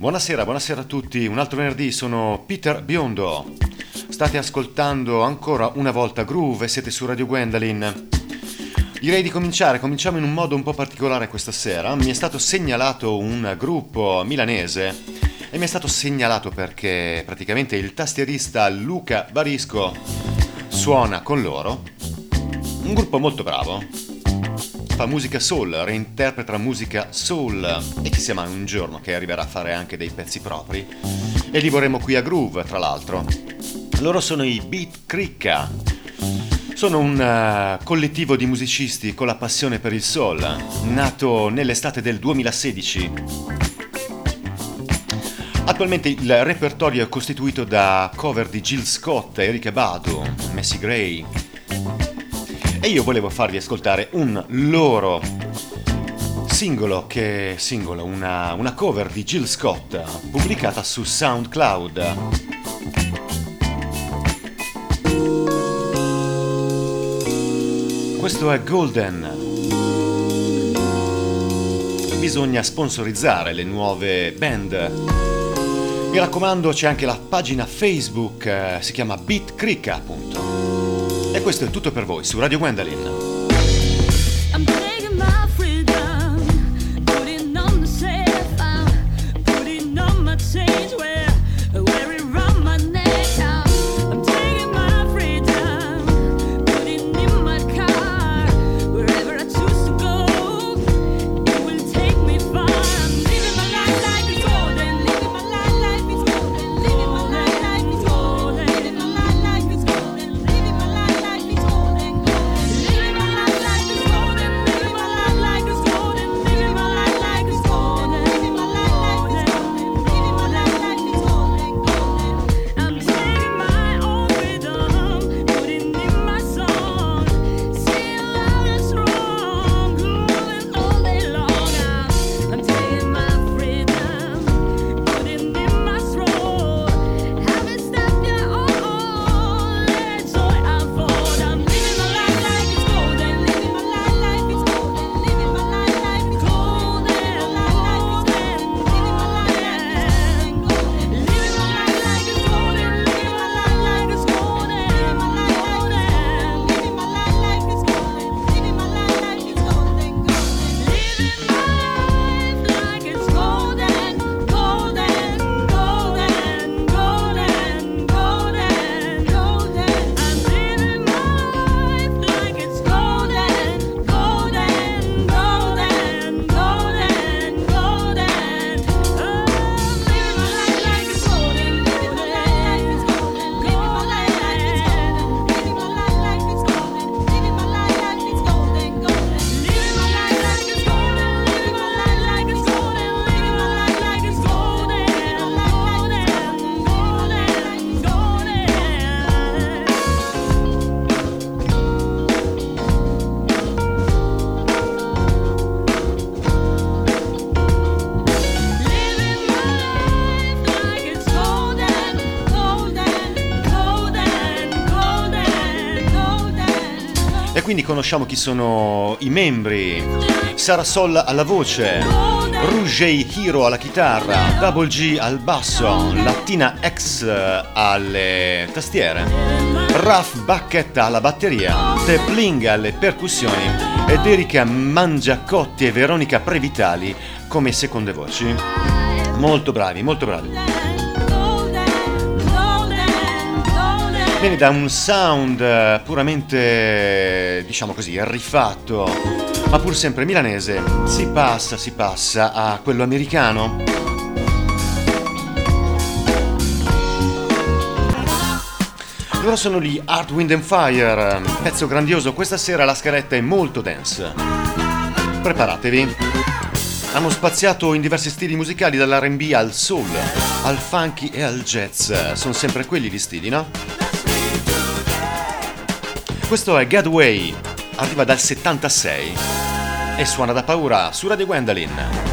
Buonasera, buonasera a tutti. Un altro venerdì sono Peter Biondo. State ascoltando ancora una volta Groove e siete su Radio Gwendolyn. Direi di cominciare, cominciamo in un modo un po' particolare questa sera. Mi è stato segnalato un gruppo milanese e mi è stato segnalato perché praticamente il tastierista Luca Barisco suona con loro. Un gruppo molto bravo, fa musica soul, reinterpreta musica soul e chissà mai un giorno che arriverà a fare anche dei pezzi propri. E li vorremmo qui a Groove, tra l'altro. Loro sono i Beat Cricca. Sono un uh, collettivo di musicisti con la passione per il soul, nato nell'estate del 2016. Attualmente il repertorio è costituito da cover di Jill Scott, Erika Badu, Messi Gray, e io volevo farvi ascoltare un loro singolo che singolo, una, una cover di Jill Scott pubblicata su SoundCloud. Questo è Golden. Bisogna sponsorizzare le nuove band. Mi raccomando, c'è anche la pagina Facebook, eh, si chiama Beat Crick appunto. E questo è tutto per voi su Radio Gwendolyn. Quindi conosciamo chi sono i membri. Sara Sol alla voce, Rouge Hero alla chitarra, Double G al basso, Latina X alle tastiere, Raf Bucket alla batteria, The Bling alle percussioni ed Erika Mangiacotti e Veronica Previtali come seconde voci. Molto bravi, molto bravi. Viene da un sound eh, puramente, diciamo così, rifatto, ma pur sempre milanese. Si passa, si passa a quello americano. Loro sono gli Art, Wind and Fire, pezzo grandioso. Questa sera la scaletta è molto dance. Preparatevi. Hanno spaziato in diversi stili musicali dall'RB al soul, al funky e al jazz. Sono sempre quelli gli stili, no? Questo è Getaway, arriva dal 76 e suona da paura su Radio Gwendolyn.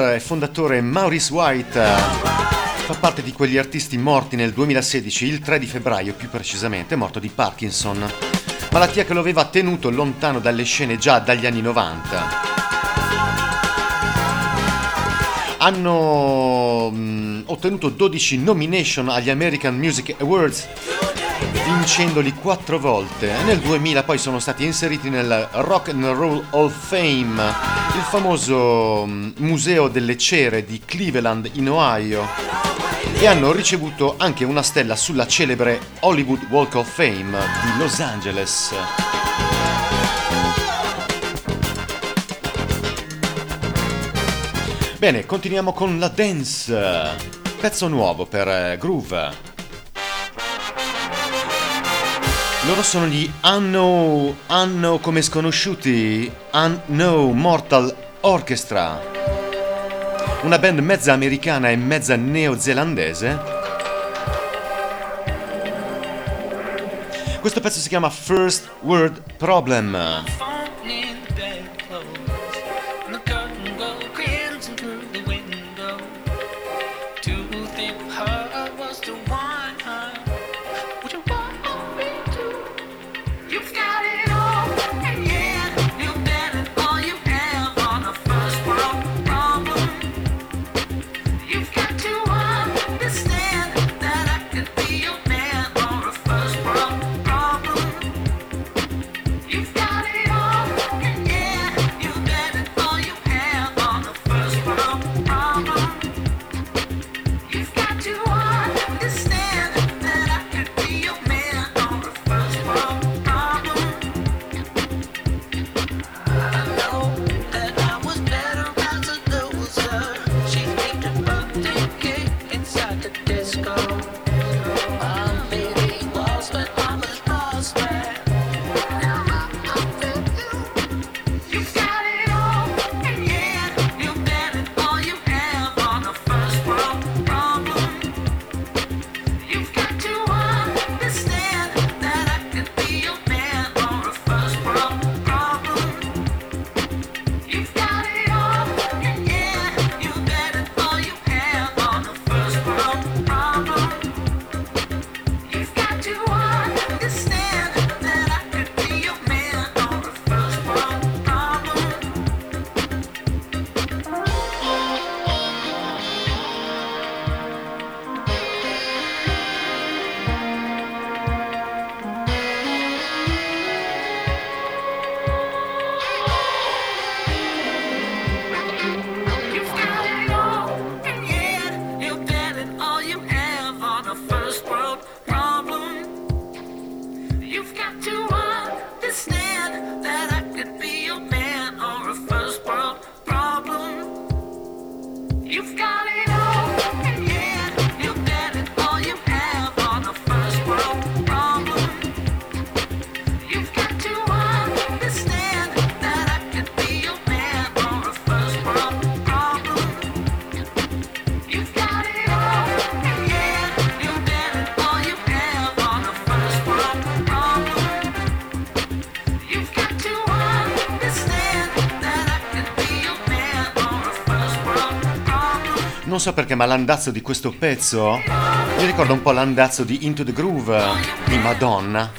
Leader e fondatore Maurice White. Fa parte di quegli artisti morti nel 2016, il 3 di febbraio più precisamente, morto di Parkinson, malattia che lo aveva tenuto lontano dalle scene già dagli anni 90. Hanno mm, ottenuto 12 nomination agli American Music Awards vincendoli quattro volte. Nel 2000 poi sono stati inseriti nel Rock and Roll Hall of Fame, il famoso mm, museo delle cere di Cleveland in Ohio, e hanno ricevuto anche una stella sulla celebre Hollywood Walk of Fame di Los Angeles. Bene, continuiamo con la dance. Pezzo nuovo per eh, Groove. Loro sono gli Unknown, Unknown come sconosciuti, Unknown Mortal Orchestra. Una band mezza americana e mezza neozelandese. Questo pezzo si chiama First World Problem. You've got to non so perché, ma l'andazzo di questo pezzo mi ricorda un po' l'andazzo di Into the Groove di Madonna.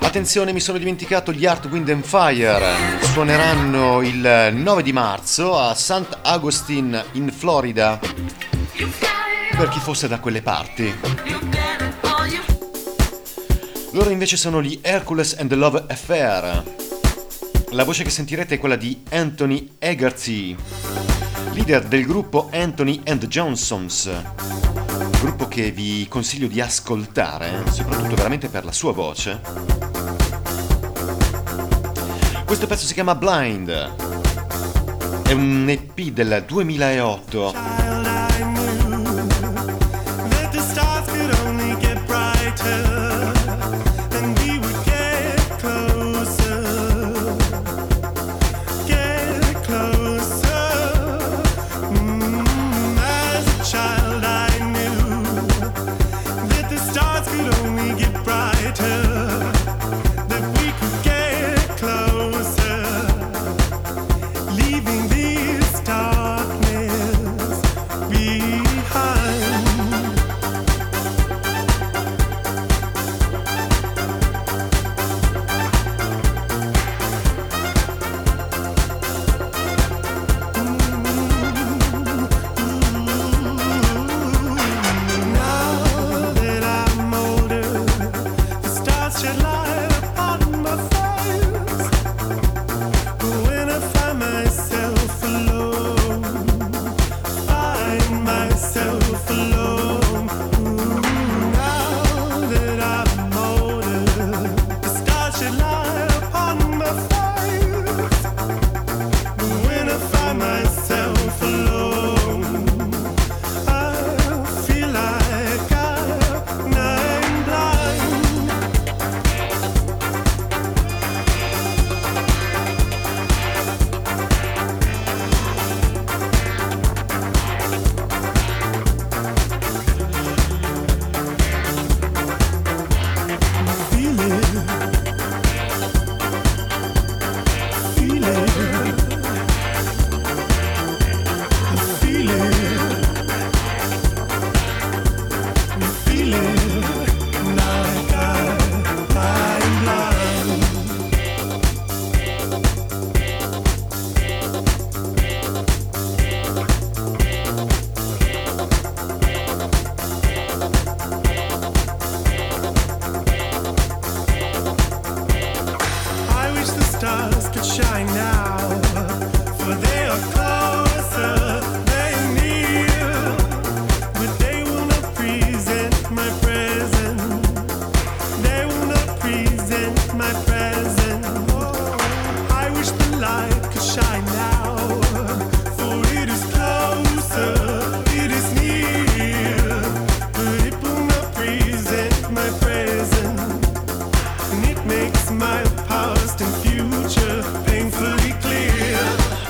Attenzione, mi sono dimenticato gli Art Wind and Fire. Suoneranno il 9 di marzo a St. Augustine in Florida. Per chi fosse da quelle parti. Loro invece sono gli Hercules and the Love Affair. La voce che sentirete è quella di Anthony Egarty leader del gruppo Anthony and Johnsons, gruppo che vi consiglio di ascoltare, soprattutto veramente per la sua voce. Questo pezzo si chiama Blind, è un EP del 2008.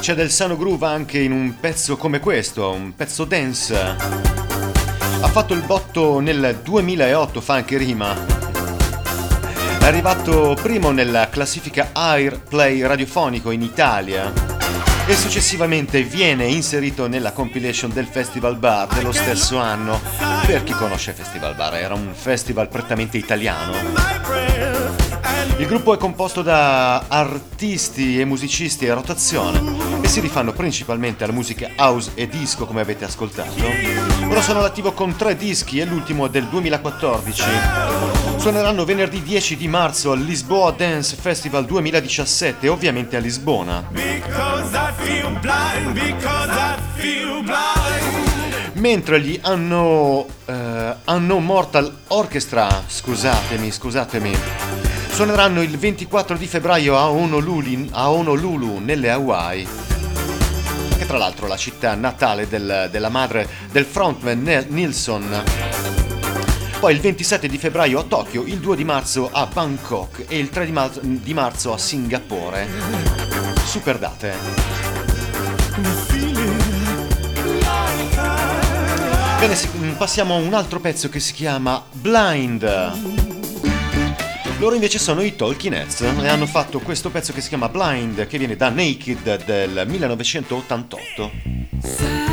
C'è del sano groove anche in un pezzo come questo, un pezzo dance. Ha fatto il botto nel 2008, fa anche rima. È arrivato primo nella classifica Airplay radiofonico in Italia e successivamente viene inserito nella compilation del Festival Bar dello stesso anno. Per chi conosce Festival Bar, era un festival prettamente italiano. Il gruppo è composto da artisti e musicisti a rotazione e si rifanno principalmente alla musica house e disco come avete ascoltato. Ora sono all'attivo con tre dischi e l'ultimo del 2014. Suoneranno venerdì 10 di marzo al Lisboa Dance Festival 2017, ovviamente a Lisbona. Mentre gli hanno, uh, hanno Mortal Orchestra, scusatemi, scusatemi, suoneranno il 24 di febbraio a Honolulu, a Honolulu nelle Hawaii tra l'altro la città natale del, della madre del frontman Nilsson. Poi il 27 di febbraio a Tokyo, il 2 di marzo a Bangkok e il 3 di, mar- di marzo a Singapore. Super date. Bene, passiamo a un altro pezzo che si chiama Blind. Loro invece sono i Talking Heads e hanno fatto questo pezzo che si chiama Blind, che viene da Naked del 1988.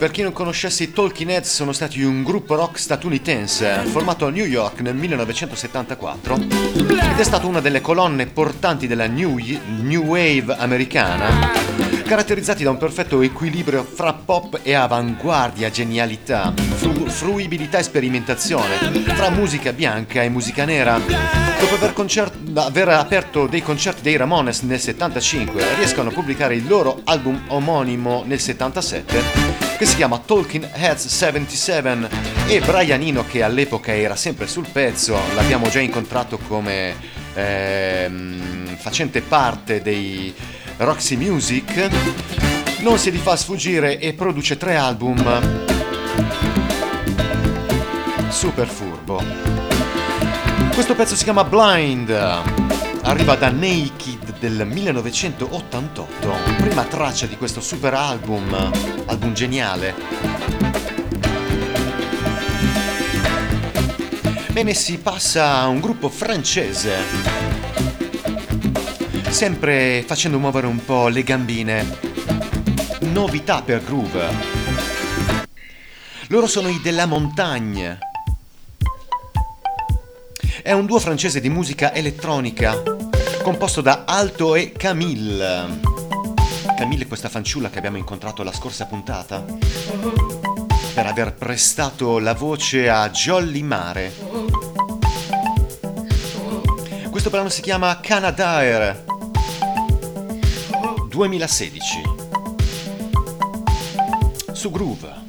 Per chi non conoscesse i Talking Heads sono stati un gruppo rock statunitense formato a New York nel 1974 ed è stato una delle colonne portanti della New, new Wave americana, caratterizzati da un perfetto equilibrio fra pop e avanguardia, genialità, fru- fruibilità e sperimentazione, tra musica bianca e musica nera. Dopo aver, concert- aver aperto dei concerti dei Ramones nel 75, riescono a pubblicare il loro album omonimo nel 77 che si chiama Talking Heads 77 e Brian Eno che all'epoca era sempre sul pezzo, l'abbiamo già incontrato come ehm, facente parte dei Roxy Music, non si li fa sfuggire e produce tre album super furbo. Questo pezzo si chiama Blind, arriva da Naked del 1988, prima traccia di questo super album, album geniale. Bene, si passa a un gruppo francese, sempre facendo muovere un po' le gambine. Novità per groove. Loro sono i della Montagne. È un duo francese di musica elettronica composto da Alto e Camille. Camille è questa fanciulla che abbiamo incontrato la scorsa puntata per aver prestato la voce a Jolly Mare. Questo brano si chiama Canadair 2016 su Groove.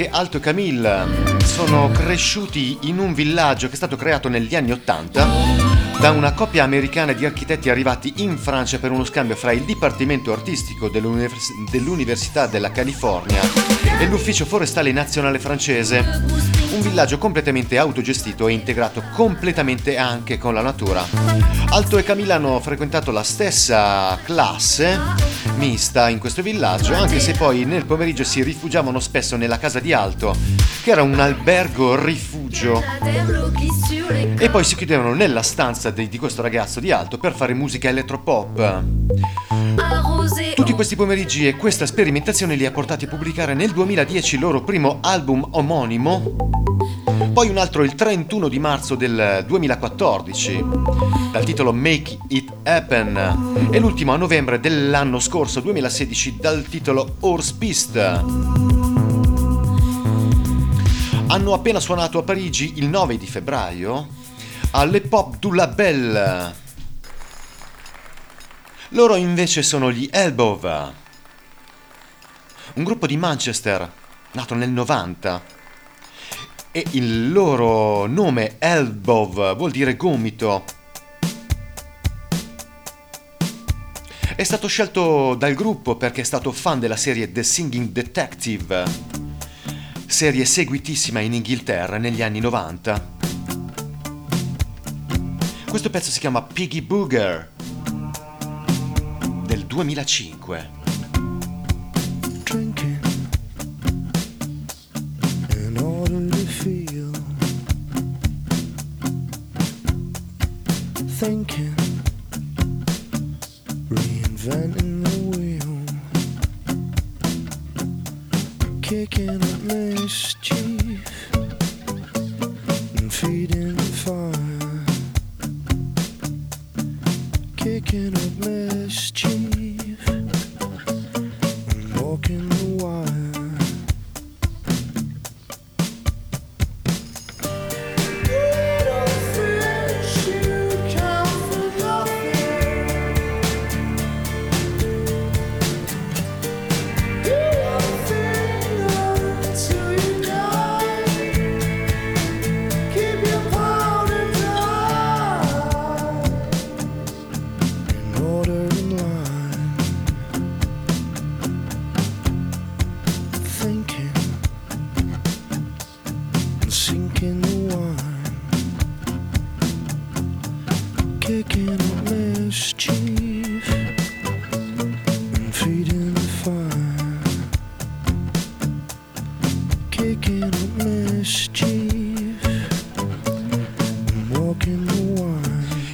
Curiosità che Alto e Camille sono cresciuti in un villaggio che è stato creato negli anni Ottanta da una coppia americana di architetti arrivati in Francia per uno scambio fra il Dipartimento Artistico dell'Univers- dell'Università della California e l'Ufficio Forestale Nazionale francese. Un villaggio completamente autogestito e integrato completamente anche con la natura. Alto e Camilla hanno frequentato la stessa classe mista in questo villaggio, anche se poi nel pomeriggio si rifugiavano spesso nella casa di Alto, che era un albergo rifugio. E poi si chiudevano nella stanza di, questo ragazzo di Alto per fare musica elettropop. Tutti questi pomeriggi e questa sperimentazione li ha portati a pubblicare nel 2010 il loro primo album omonimo poi un altro il 31 di marzo del 2014 dal titolo Make It Happen e l'ultimo a novembre dell'anno scorso 2016 dal titolo Horse Beast. Hanno appena suonato a Parigi il 9 di febbraio alle Pop du Label. Loro invece sono gli Elbow, un gruppo di Manchester nato nel 90 e il loro nome Elbow vuol dire gomito. È stato scelto dal gruppo perché è stato fan della serie The Singing Detective, serie seguitissima in Inghilterra negli anni 90. Questo pezzo si chiama Piggy Booger 2005. thinking, reinventing the wheel, kicking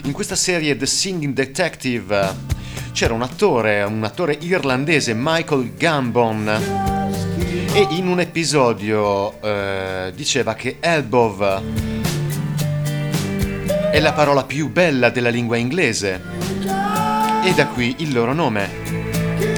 In questa serie The Singing Detective c'era un attore, un attore irlandese, Michael Gambon, e in un episodio eh, diceva che elbow è la parola più bella della lingua inglese e da qui il loro nome.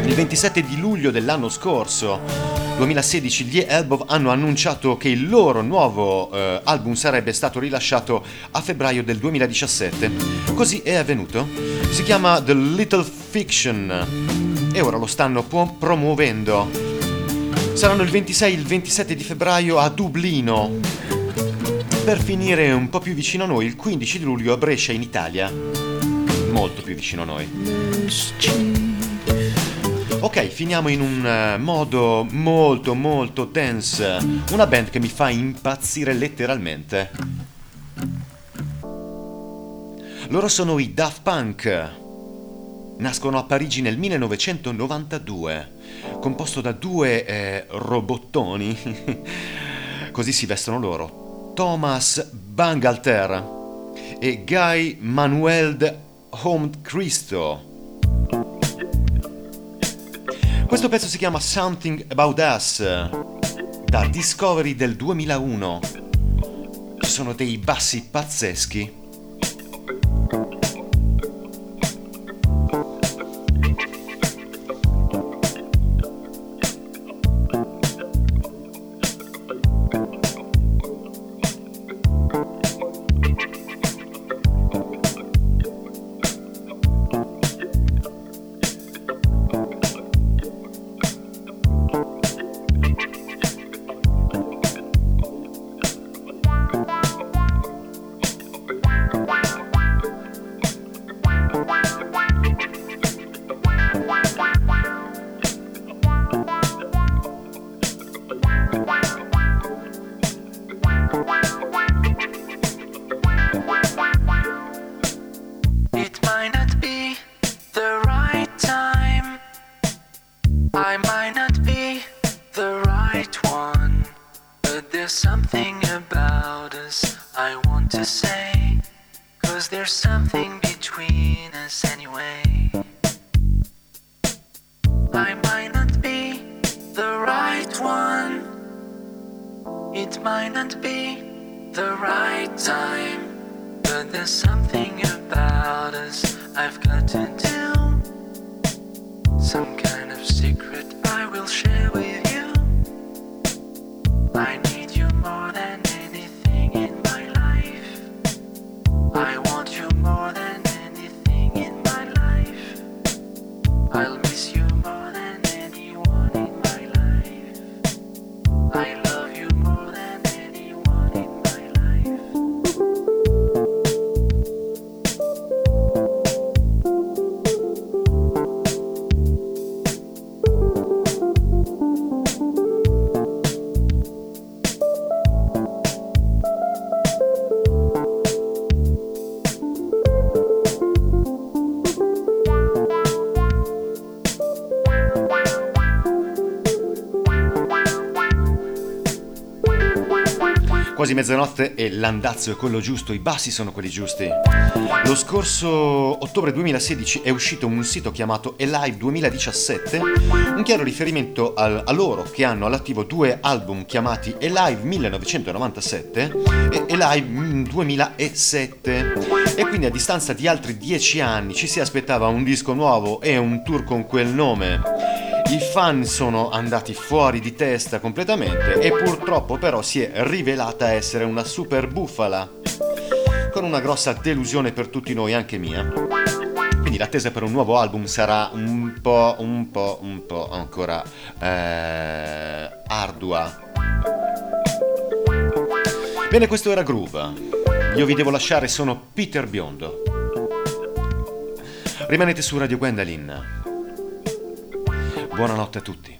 Il 27 di luglio dell'anno scorso 2016 gli Elbow hanno annunciato che il loro nuovo eh, album sarebbe stato rilasciato a febbraio del 2017. Così è avvenuto. Si chiama The Little Fiction e ora lo stanno po- promuovendo. Saranno il 26 e il 27 di febbraio a Dublino. Per finire un po' più vicino a noi, il 15 di luglio a Brescia in Italia. Molto più vicino a noi. Mischief. Ok, finiamo in un eh, modo molto molto dance. Una band che mi fa impazzire letteralmente. Loro sono i Daft Punk. Nascono a Parigi nel 1992, composto da due eh, robottoni, così si vestono loro, Thomas Bangalter e Guy Manuel de Home Cristo. Questo pezzo si chiama Something About Us, da Discovery del 2001. Ci sono dei bassi pazzeschi. Some kind of secret. Mezzanotte e l'andazzo è quello giusto, i bassi sono quelli giusti. Lo scorso ottobre 2016 è uscito un sito chiamato Alive 2017, un chiaro riferimento al, a loro che hanno all'attivo due album chiamati Alive 1997 e Alive 2007 e quindi a distanza di altri dieci anni ci si aspettava un disco nuovo e un tour con quel nome. I fan sono andati fuori di testa completamente e purtroppo però si è rivelata essere una super bufala, con una grossa delusione per tutti noi, anche mia. Quindi l'attesa per un nuovo album sarà un po', un po', un po' ancora eh, ardua. Bene, questo era Groove. Io vi devo lasciare, sono Peter Biondo. Rimanete su Radio Gwendolyn. Buonanotte a tutti.